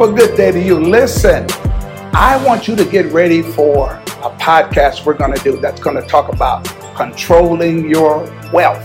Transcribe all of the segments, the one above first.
Well, good day to you. Listen, I want you to get ready for a podcast we're going to do that's going to talk about controlling your wealth,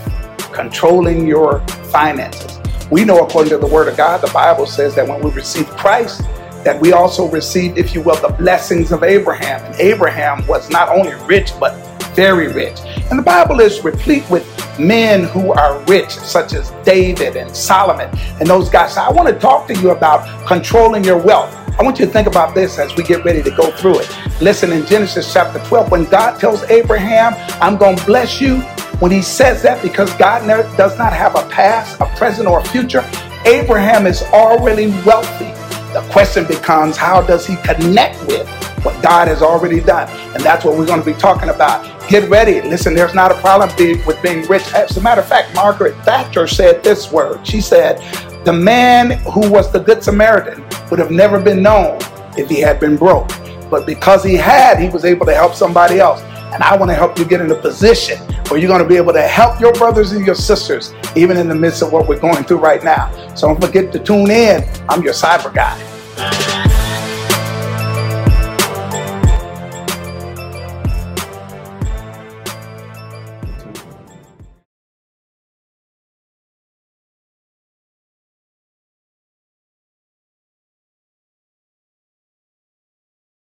controlling your finances. We know, according to the Word of God, the Bible says that when we receive Christ, that we also received, if you will, the blessings of Abraham. And Abraham was not only rich, but very rich. And the Bible is replete with men who are rich, such as David and Solomon and those guys. So I want to talk to you about controlling your wealth. I want you to think about this as we get ready to go through it. Listen, in Genesis chapter 12, when God tells Abraham, I'm going to bless you, when he says that, because God does not have a past, a present, or a future, Abraham is already wealthy. The question becomes, how does he connect with what God has already done? And that's what we're going to be talking about. Get ready. Listen, there's not a problem with being rich. As a matter of fact, Margaret Thatcher said this word. She said, the man who was the Good Samaritan would have never been known if he had been broke. But because he had, he was able to help somebody else. And I want to help you get in a position where you're going to be able to help your brothers and your sisters, even in the midst of what we're going through right now. So don't forget to tune in. I'm your cyber guy.